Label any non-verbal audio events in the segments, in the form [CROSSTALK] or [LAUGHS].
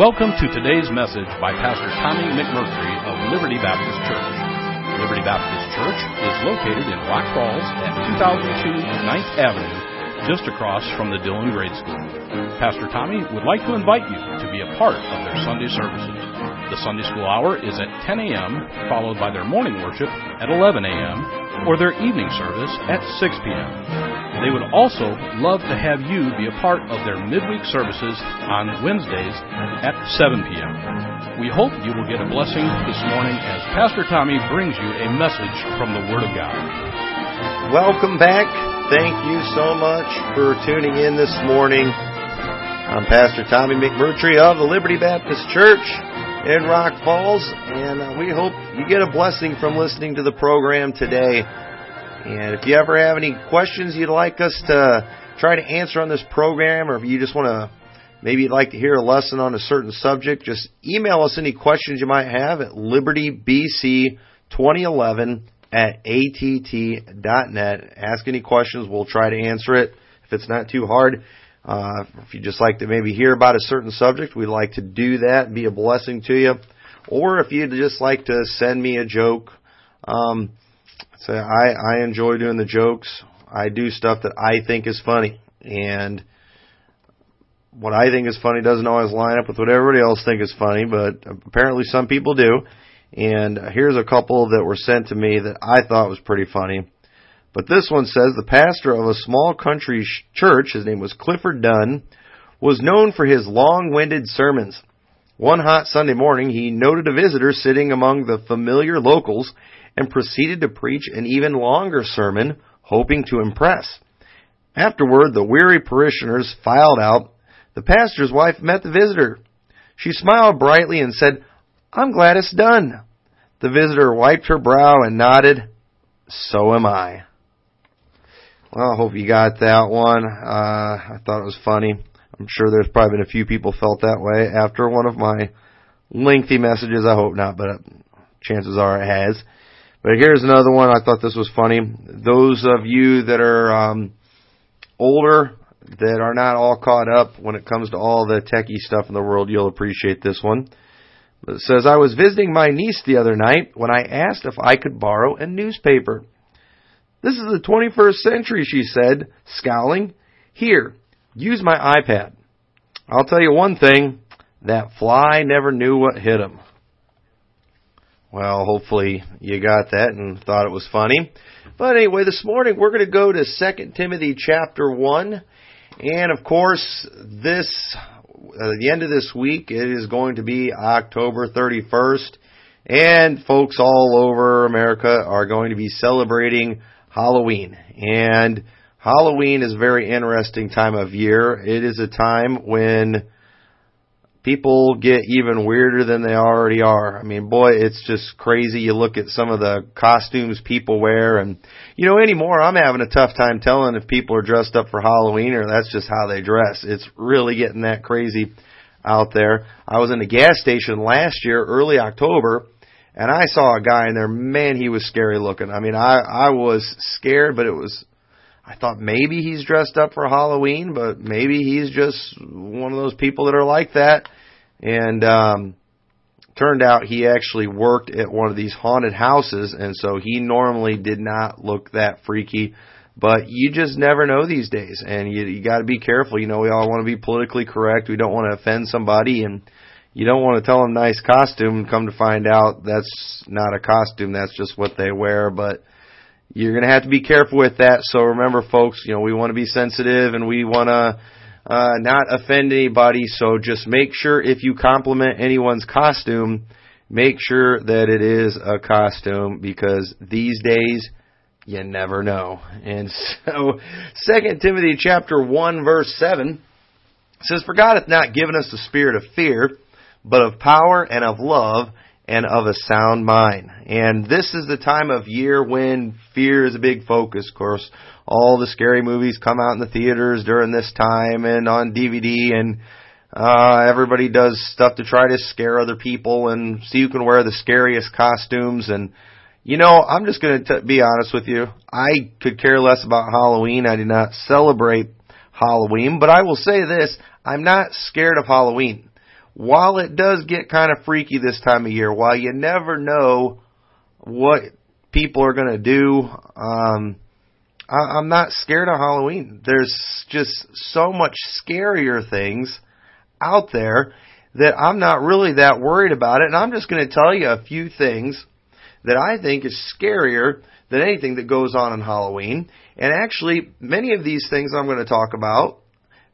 Welcome to today's message by Pastor Tommy McMurtry of Liberty Baptist Church. Liberty Baptist Church is located in Rock Falls at 2002 9th Avenue, just across from the Dillon Grade School. Pastor Tommy would like to invite you to be a part of their Sunday services. The Sunday school hour is at 10 a.m., followed by their morning worship at 11 a.m., or their evening service at 6 p.m. They would also love to have you be a part of their midweek services on Wednesdays at 7 p.m. We hope you will get a blessing this morning as Pastor Tommy brings you a message from the Word of God. Welcome back. Thank you so much for tuning in this morning. I'm Pastor Tommy McMurtry of the Liberty Baptist Church in Rock Falls, and uh, we hope you get a blessing from listening to the program today. And if you ever have any questions you'd like us to try to answer on this program, or if you just want to maybe you'd like to hear a lesson on a certain subject, just email us any questions you might have at libertybc2011 at att.net. Ask any questions, we'll try to answer it if it's not too hard. Uh, if you just like to maybe hear about a certain subject, we'd like to do that be a blessing to you. Or if you'd just like to send me a joke, um, say I I enjoy doing the jokes. I do stuff that I think is funny, and what I think is funny doesn't always line up with what everybody else think is funny, but apparently some people do. And here's a couple that were sent to me that I thought was pretty funny. But this one says the pastor of a small country church, his name was Clifford Dunn, was known for his long-winded sermons. One hot Sunday morning, he noted a visitor sitting among the familiar locals and proceeded to preach an even longer sermon, hoping to impress. Afterward, the weary parishioners filed out. The pastor's wife met the visitor. She smiled brightly and said, I'm glad it's done. The visitor wiped her brow and nodded, So am I. Well, I hope you got that one. Uh, I thought it was funny. I'm sure there's probably been a few people felt that way after one of my lengthy messages. I hope not, but chances are it has. But here's another one. I thought this was funny. Those of you that are um, older, that are not all caught up when it comes to all the techie stuff in the world, you'll appreciate this one. It says, I was visiting my niece the other night when I asked if I could borrow a newspaper. This is the 21st century, she said, scowling. Here, use my iPad. I'll tell you one thing, that fly never knew what hit him. Well, hopefully you got that and thought it was funny. But anyway, this morning we're going to go to 2 Timothy chapter 1. And of course, this, uh, the end of this week, it is going to be October 31st. And folks all over America are going to be celebrating Halloween. And Halloween is a very interesting time of year. It is a time when people get even weirder than they already are. I mean, boy, it's just crazy. You look at some of the costumes people wear and, you know, anymore, I'm having a tough time telling if people are dressed up for Halloween or that's just how they dress. It's really getting that crazy out there. I was in a gas station last year, early October, and I saw a guy in there, man, he was scary looking. I mean, I, I was scared, but it was, I thought maybe he's dressed up for Halloween, but maybe he's just one of those people that are like that. And um turned out he actually worked at one of these haunted houses and so he normally did not look that freaky. But you just never know these days and you you got to be careful. You know, we all want to be politically correct. We don't want to offend somebody and you don't want to tell them nice costume come to find out that's not a costume, that's just what they wear, but you're going to have to be careful with that. So remember, folks, you know, we want to be sensitive and we want to uh, not offend anybody. So just make sure if you compliment anyone's costume, make sure that it is a costume because these days you never know. And [LAUGHS] so, Second Timothy chapter one verse seven says, "For God hath not given us the spirit of fear, but of power and of love." and of a sound mind. And this is the time of year when fear is a big focus. Of course, all the scary movies come out in the theaters during this time and on DVD and uh, everybody does stuff to try to scare other people and see who can wear the scariest costumes and you know, I'm just going to be honest with you. I could care less about Halloween. I do not celebrate Halloween, but I will say this, I'm not scared of Halloween. While it does get kind of freaky this time of year, while you never know what people are going to do, um, I, I'm not scared of Halloween. There's just so much scarier things out there that I'm not really that worried about it. And I'm just going to tell you a few things that I think is scarier than anything that goes on in Halloween. And actually, many of these things I'm going to talk about,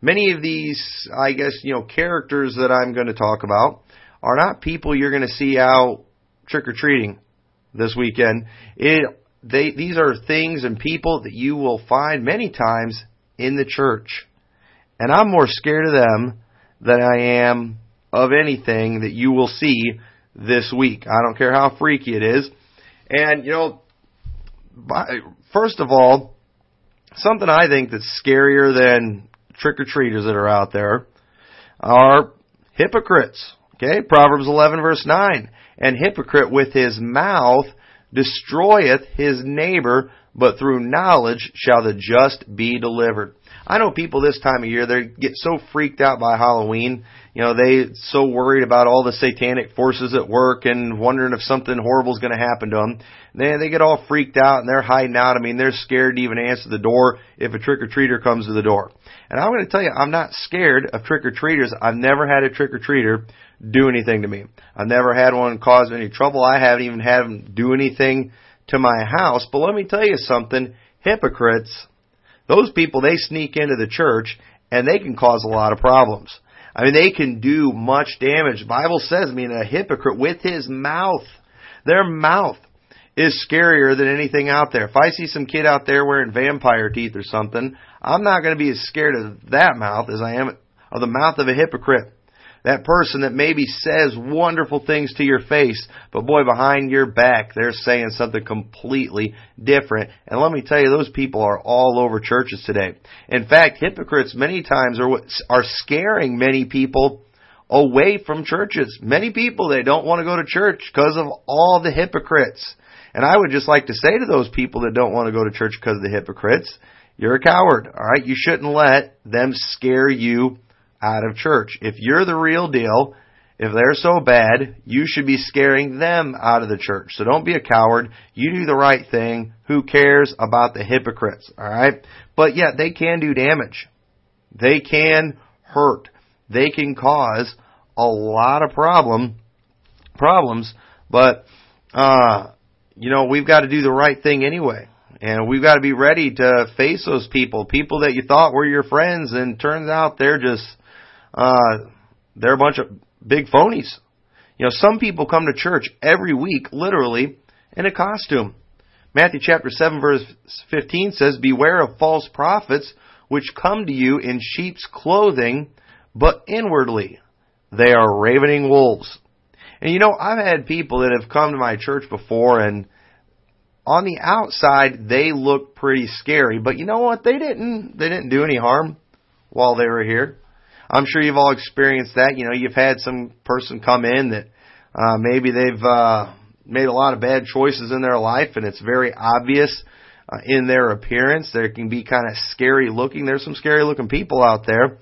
many of these, I guess, you know, characters that I'm going to talk about are not people you're going to see out trick or treating this weekend. It, they, these are things and people that you will find many times in the church. And I'm more scared of them than I am of anything that you will see this week. I don't care how freaky it is. And, you know, by, first of all, something I think that's scarier than trick or treaters that are out there are hypocrites. Okay, Proverbs 11 verse 9. And hypocrite with his mouth destroyeth his neighbor, but through knowledge shall the just be delivered. I know people this time of year, they get so freaked out by Halloween. You know, they so worried about all the satanic forces at work and wondering if something horrible is going to happen to them. They, they get all freaked out and they're hiding out. I mean, they're scared to even answer the door if a trick or treater comes to the door. And I'm going to tell you, I'm not scared of trick or treaters. I've never had a trick or treater do anything to me. I've never had one cause any trouble. I haven't even had them do anything to my house. But let me tell you something. Hypocrites those people, they sneak into the church and they can cause a lot of problems. I mean, they can do much damage. The Bible says, I mean, a hypocrite with his mouth, their mouth is scarier than anything out there. If I see some kid out there wearing vampire teeth or something, I'm not going to be as scared of that mouth as I am of the mouth of a hypocrite. That person that maybe says wonderful things to your face, but boy, behind your back, they're saying something completely different. And let me tell you, those people are all over churches today. In fact, hypocrites many times are, are scaring many people away from churches. Many people, they don't want to go to church because of all the hypocrites. And I would just like to say to those people that don't want to go to church because of the hypocrites, you're a coward, alright? You shouldn't let them scare you out of church. If you're the real deal, if they're so bad, you should be scaring them out of the church. So don't be a coward. You do the right thing. Who cares about the hypocrites? Alright? But yeah, they can do damage. They can hurt. They can cause a lot of problem, problems, but, uh, you know, we've got to do the right thing anyway. And we've got to be ready to face those people, people that you thought were your friends and turns out they're just uh, they're a bunch of big phonies. You know, some people come to church every week, literally, in a costume. Matthew chapter 7 verse 15 says, Beware of false prophets which come to you in sheep's clothing, but inwardly they are ravening wolves. And you know, I've had people that have come to my church before and on the outside they look pretty scary, but you know what? They didn't, they didn't do any harm while they were here. I'm sure you've all experienced that. You know, you've had some person come in that uh, maybe they've uh, made a lot of bad choices in their life, and it's very obvious uh, in their appearance. They can be kind of scary looking. There's some scary looking people out there,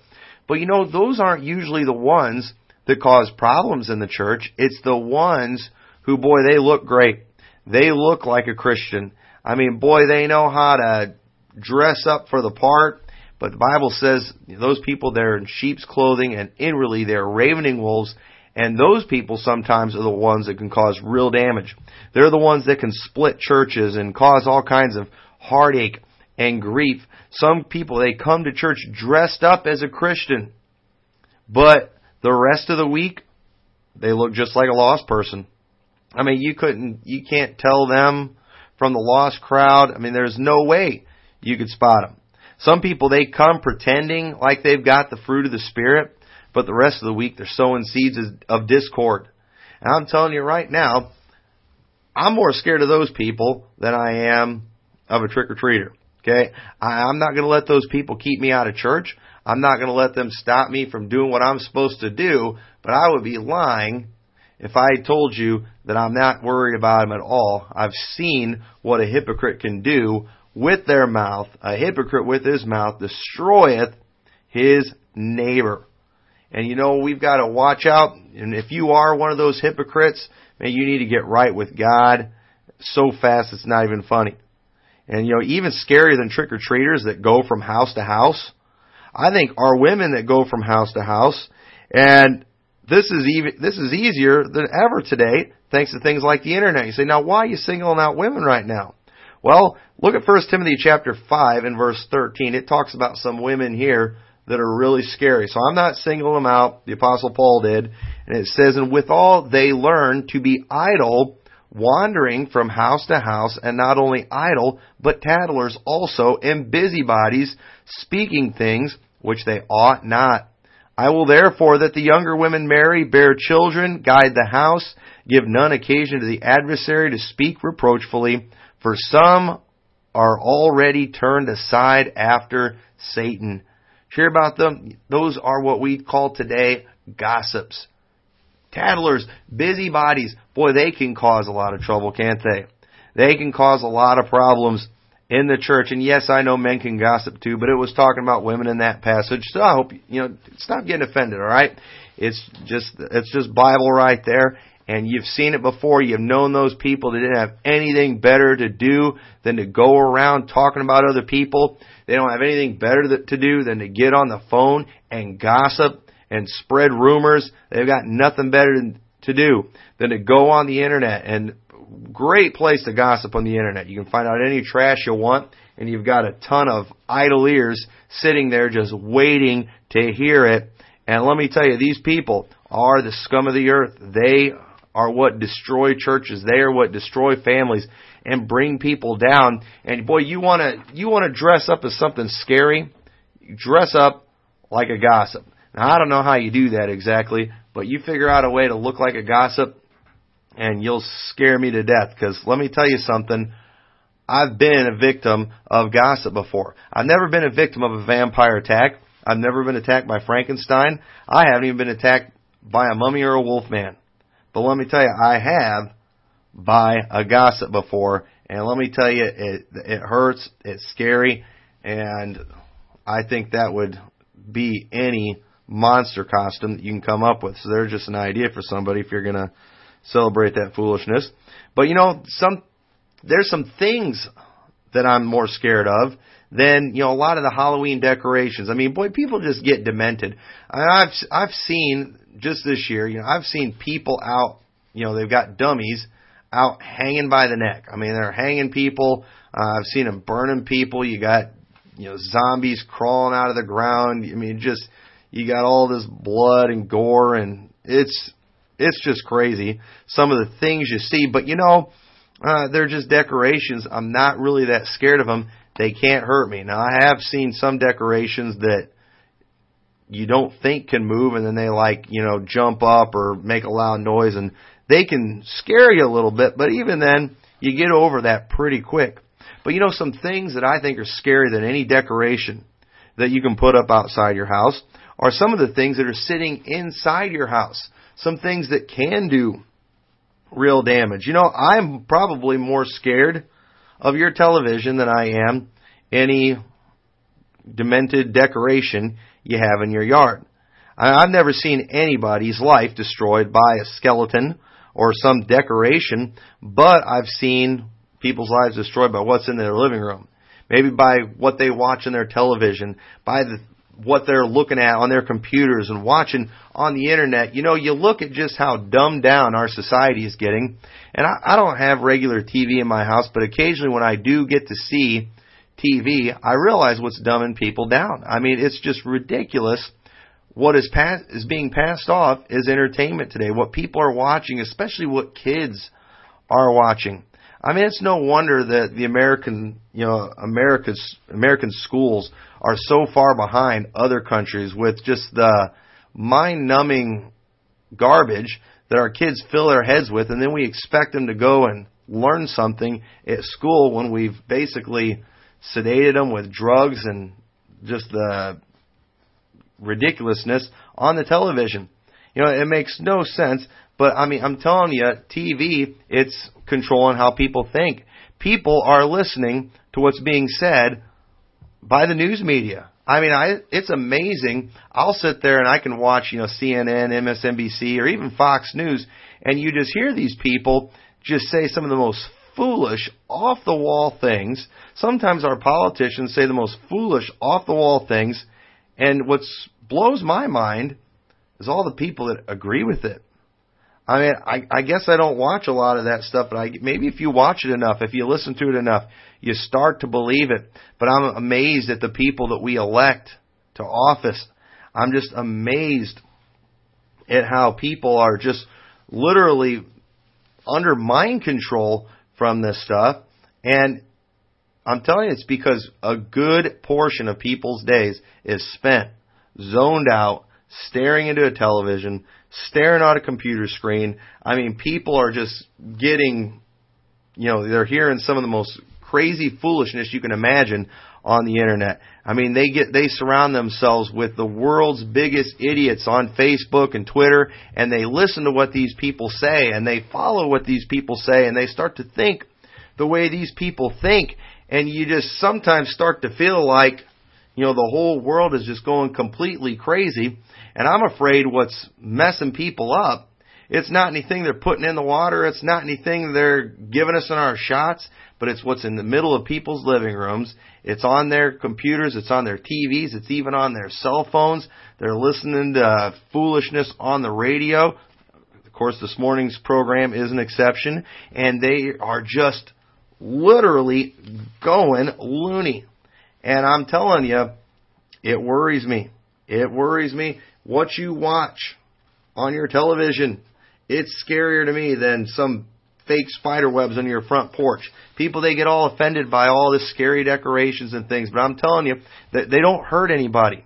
but you know, those aren't usually the ones that cause problems in the church. It's the ones who, boy, they look great. They look like a Christian. I mean, boy, they know how to dress up for the part. But the Bible says those people they're in sheep's clothing and inwardly they're ravening wolves. And those people sometimes are the ones that can cause real damage. They're the ones that can split churches and cause all kinds of heartache and grief. Some people, they come to church dressed up as a Christian, but the rest of the week, they look just like a lost person. I mean, you couldn't, you can't tell them from the lost crowd. I mean, there's no way you could spot them. Some people, they come pretending like they've got the fruit of the Spirit, but the rest of the week they're sowing seeds of discord. And I'm telling you right now, I'm more scared of those people than I am of a trick or treater. Okay? I, I'm not going to let those people keep me out of church. I'm not going to let them stop me from doing what I'm supposed to do, but I would be lying if I told you that I'm not worried about them at all. I've seen what a hypocrite can do with their mouth, a hypocrite with his mouth destroyeth his neighbor. And you know, we've got to watch out. And if you are one of those hypocrites, man, you need to get right with God so fast it's not even funny. And you know, even scarier than trick or treaters that go from house to house, I think are women that go from house to house. And this is even this is easier than ever today, thanks to things like the internet. You say, now why are you singling out women right now? Well, look at 1 Timothy chapter 5 and verse 13. It talks about some women here that are really scary. So I'm not singling them out. The apostle Paul did. And it says, and withal they learn to be idle, wandering from house to house, and not only idle, but tattlers also, and busybodies, speaking things which they ought not. I will therefore that the younger women marry, bear children, guide the house, give none occasion to the adversary to speak reproachfully, for some are already turned aside after Satan. Hear about them? Those are what we call today gossips. Tattlers, busybodies. Boy, they can cause a lot of trouble, can't they? They can cause a lot of problems in the church. And yes, I know men can gossip too, but it was talking about women in that passage. So I hope, you know, stop getting offended, alright? It's just, it's just Bible right there. And you've seen it before. You've known those people that didn't have anything better to do than to go around talking about other people. They don't have anything better to do than to get on the phone and gossip and spread rumors. They've got nothing better to do than to go on the internet and great place to gossip on the internet. You can find out any trash you want and you've got a ton of idle ears sitting there just waiting to hear it. And let me tell you, these people are the scum of the earth. They are what destroy churches. They are what destroy families and bring people down. And boy, you want to you want to dress up as something scary. Dress up like a gossip. Now I don't know how you do that exactly, but you figure out a way to look like a gossip and you'll scare me to death because let me tell you something. I've been a victim of gossip before. I've never been a victim of a vampire attack. I've never been attacked by Frankenstein. I haven't even been attacked by a mummy or a wolf man. But let me tell you, I have by a gossip before, and let me tell you, it it hurts, it's scary, and I think that would be any monster costume that you can come up with. So there's just an idea for somebody if you're gonna celebrate that foolishness. But you know, some there's some things that I'm more scared of than you know a lot of the Halloween decorations. I mean, boy, people just get demented. I've I've seen just this year, you know, I've seen people out, you know, they've got dummies out hanging by the neck. I mean, they're hanging people. Uh, I've seen them burning people. You got, you know, zombies crawling out of the ground. I mean, just you got all this blood and gore, and it's it's just crazy. Some of the things you see, but you know, uh, they're just decorations. I'm not really that scared of them. They can't hurt me. Now, I have seen some decorations that you don't think can move and then they like, you know, jump up or make a loud noise and they can scare you a little bit, but even then, you get over that pretty quick. But you know, some things that I think are scarier than any decoration that you can put up outside your house are some of the things that are sitting inside your house. Some things that can do real damage. You know, I'm probably more scared of your television than I am any demented decoration you have in your yard. I've never seen anybody's life destroyed by a skeleton or some decoration, but I've seen people's lives destroyed by what's in their living room. Maybe by what they watch on their television, by the, what they're looking at on their computers and watching on the internet. You know, you look at just how dumbed down our society is getting. And I, I don't have regular TV in my house, but occasionally when I do get to see TV, I realize what's dumbing people down. I mean, it's just ridiculous what is pass, is being passed off as entertainment today. What people are watching, especially what kids are watching. I mean, it's no wonder that the American, you know, America's American schools are so far behind other countries with just the mind-numbing garbage that our kids fill their heads with, and then we expect them to go and learn something at school when we've basically sedated them with drugs and just the ridiculousness on the television. You know, it makes no sense, but I mean, I'm telling you, TV, it's controlling how people think. People are listening to what's being said by the news media. I mean, I it's amazing. I'll sit there and I can watch, you know, CNN, MSNBC, or even Fox News, and you just hear these people just say some of the most foolish, off the wall things. Sometimes our politicians say the most foolish, off the wall things, and what blows my mind is all the people that agree with it. I mean, I, I guess I don't watch a lot of that stuff, but I, maybe if you watch it enough, if you listen to it enough, you start to believe it. But I'm amazed at the people that we elect to office. I'm just amazed at how people are just literally under mind control from this stuff. And I'm telling you, it's because a good portion of people's days is spent zoned out, staring into a television, staring at a computer screen. I mean, people are just getting, you know, they're hearing some of the most crazy foolishness you can imagine on the internet. I mean, they get they surround themselves with the world's biggest idiots on Facebook and Twitter and they listen to what these people say and they follow what these people say and they start to think the way these people think and you just sometimes start to feel like you know the whole world is just going completely crazy and I'm afraid what's messing people up it's not anything they're putting in the water. It's not anything they're giving us in our shots, but it's what's in the middle of people's living rooms. It's on their computers. It's on their TVs. It's even on their cell phones. They're listening to foolishness on the radio. Of course, this morning's program is an exception, and they are just literally going loony. And I'm telling you, it worries me. It worries me what you watch on your television it's scarier to me than some fake spider webs on your front porch. People they get all offended by all this scary decorations and things, but I'm telling you that they don't hurt anybody.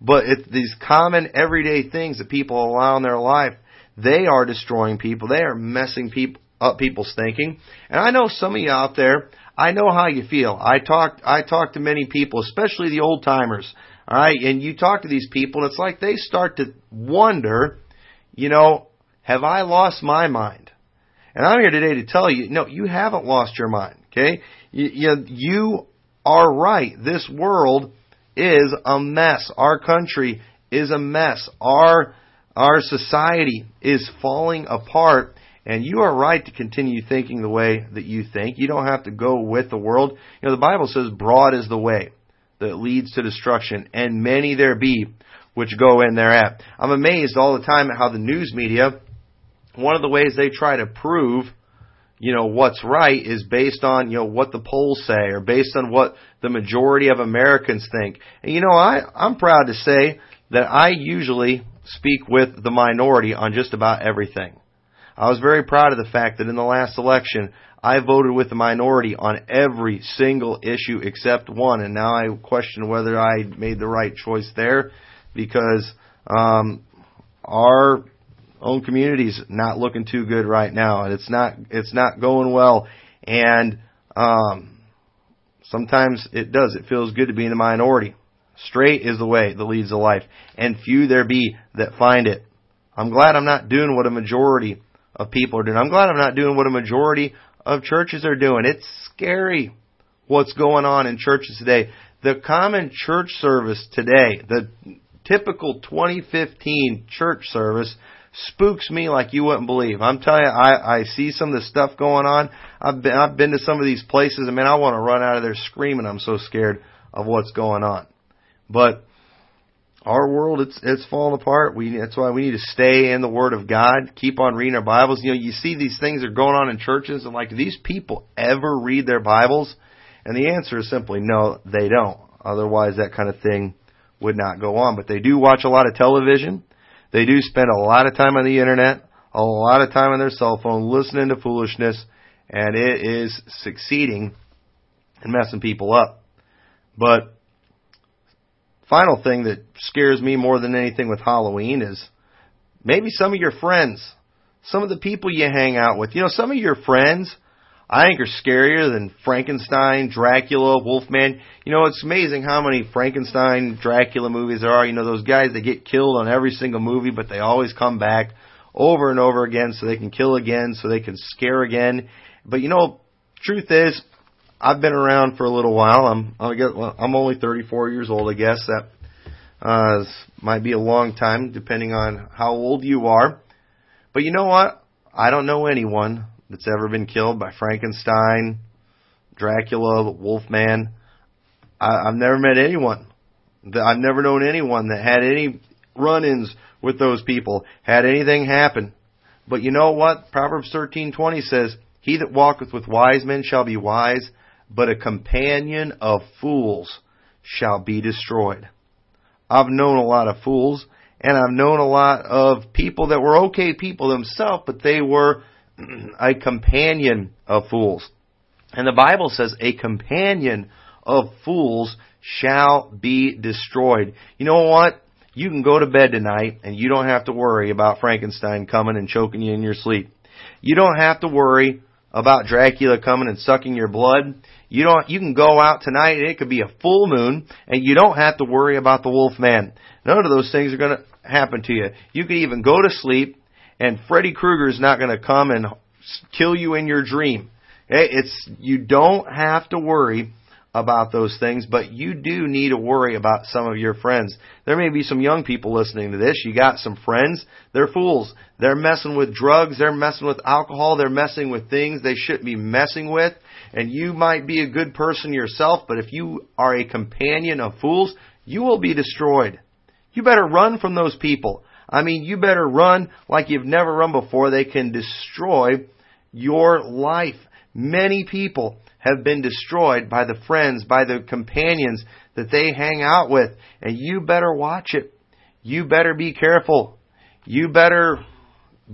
But it's these common everyday things that people allow in their life, they are destroying people. They are messing people up people's thinking. And I know some of you out there, I know how you feel. I talk I talk to many people, especially the old timers. All right, and you talk to these people and it's like they start to wonder, you know, have I lost my mind? And I'm here today to tell you, no, you haven't lost your mind. Okay, you, you, are right. This world is a mess. Our country is a mess. Our our society is falling apart. And you are right to continue thinking the way that you think. You don't have to go with the world. You know, the Bible says broad is the way that leads to destruction, and many there be which go in thereat. I'm amazed all the time at how the news media one of the ways they try to prove you know what's right is based on you know what the polls say or based on what the majority of Americans think. And you know I I'm proud to say that I usually speak with the minority on just about everything. I was very proud of the fact that in the last election I voted with the minority on every single issue except one and now I question whether I made the right choice there because um our own community's not looking too good right now, and it's not it's not going well. And um, sometimes it does. It feels good to be in the minority. Straight is the way that leads to life, and few there be that find it. I'm glad I'm not doing what a majority of people are doing. I'm glad I'm not doing what a majority of churches are doing. It's scary what's going on in churches today. The common church service today, the typical 2015 church service spooks me like you wouldn't believe. I'm telling you, I, I see some of the stuff going on. I've been, I've been to some of these places and man, I want to run out of there screaming. I'm so scared of what's going on. But our world, it's, it's falling apart. We, that's why we need to stay in the Word of God, keep on reading our Bibles. You know, you see these things are going on in churches and like, these people ever read their Bibles? And the answer is simply no, they don't. Otherwise that kind of thing would not go on. But they do watch a lot of television. They do spend a lot of time on the internet, a lot of time on their cell phone listening to foolishness, and it is succeeding in messing people up. But final thing that scares me more than anything with Halloween is maybe some of your friends, some of the people you hang out with. You know, some of your friends I think are scarier than Frankenstein, Dracula, Wolfman. You know, it's amazing how many Frankenstein, Dracula movies there are. You know, those guys that get killed on every single movie, but they always come back over and over again so they can kill again, so they can scare again. But you know, truth is, I've been around for a little while. I'm I guess well, I'm only 34 years old. I guess that uh, might be a long time, depending on how old you are. But you know what? I don't know anyone that's ever been killed by Frankenstein, Dracula, the Wolfman. I, I've never met anyone. That, I've never known anyone that had any run-ins with those people, had anything happen. But you know what? Proverbs 13:20 says, "He that walketh with wise men shall be wise, but a companion of fools shall be destroyed." I've known a lot of fools, and I've known a lot of people that were okay people themselves, but they were a companion of fools. And the Bible says a companion of fools shall be destroyed. You know what? You can go to bed tonight and you don't have to worry about Frankenstein coming and choking you in your sleep. You don't have to worry about Dracula coming and sucking your blood. You don't, you can go out tonight and it could be a full moon and you don't have to worry about the wolf man. None of those things are going to happen to you. You could even go to sleep and Freddy Krueger is not going to come and kill you in your dream. It's, you don't have to worry about those things, but you do need to worry about some of your friends. There may be some young people listening to this. You got some friends. They're fools. They're messing with drugs. They're messing with alcohol. They're messing with things they shouldn't be messing with. And you might be a good person yourself, but if you are a companion of fools, you will be destroyed. You better run from those people. I mean, you better run like you've never run before. They can destroy your life. Many people have been destroyed by the friends, by the companions that they hang out with. And you better watch it. You better be careful. You better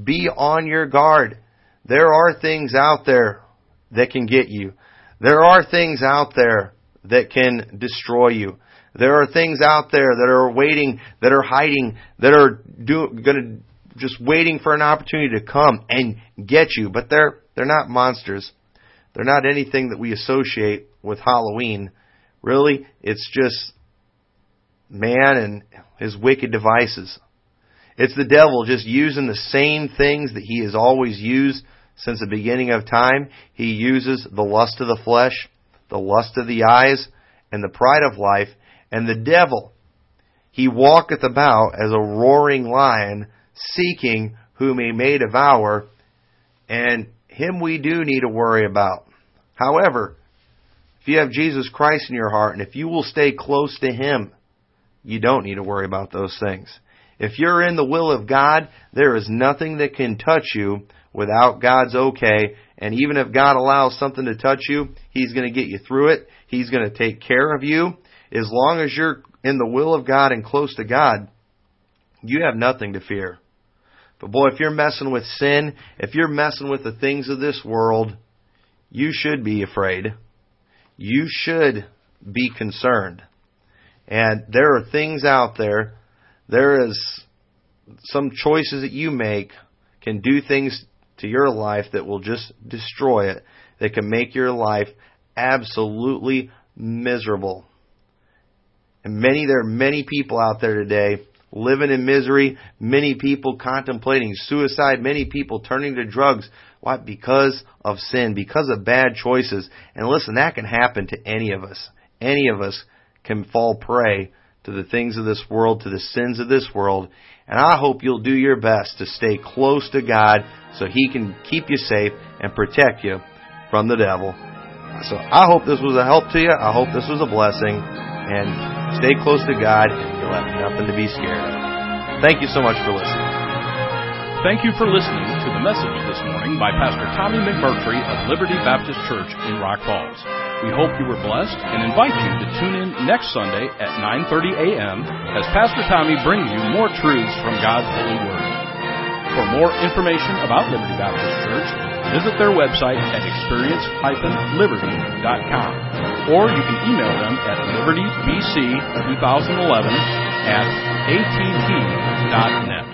be on your guard. There are things out there that can get you. There are things out there that can destroy you. There are things out there that are waiting, that are hiding, that are gonna just waiting for an opportunity to come and get you. But they're they're not monsters. They're not anything that we associate with Halloween. Really, it's just man and his wicked devices. It's the devil just using the same things that he has always used since the beginning of time. He uses the lust of the flesh, the lust of the eyes, and the pride of life. And the devil, he walketh about as a roaring lion, seeking whom he may devour. And him we do need to worry about. However, if you have Jesus Christ in your heart and if you will stay close to Him, you don't need to worry about those things. If you're in the will of God, there is nothing that can touch you without God's okay. And even if God allows something to touch you, He's going to get you through it. He's going to take care of you. As long as you're in the will of God and close to God, you have nothing to fear. But boy, if you're messing with sin, if you're messing with the things of this world, you should be afraid. You should be concerned. And there are things out there, there is some choices that you make can do things to your life that will just destroy it, that can make your life absolutely miserable. And many, there are many people out there today living in misery, many people contemplating suicide, many people turning to drugs. Why? Because of sin, because of bad choices. And listen, that can happen to any of us. Any of us can fall prey to the things of this world, to the sins of this world. And I hope you'll do your best to stay close to God so He can keep you safe and protect you from the devil. So I hope this was a help to you. I hope this was a blessing. And Stay close to God, you'll have nothing to be scared of. Thank you so much for listening. Thank you for listening to the message this morning by Pastor Tommy McMurtry of Liberty Baptist Church in Rock Falls. We hope you were blessed and invite you to tune in next Sunday at 9:30 a.m. as Pastor Tommy brings you more truths from God's holy word. For more information about Liberty Baptist Church, visit their website at experience-liberty.com or you can email them at libertybc2011 at att.net.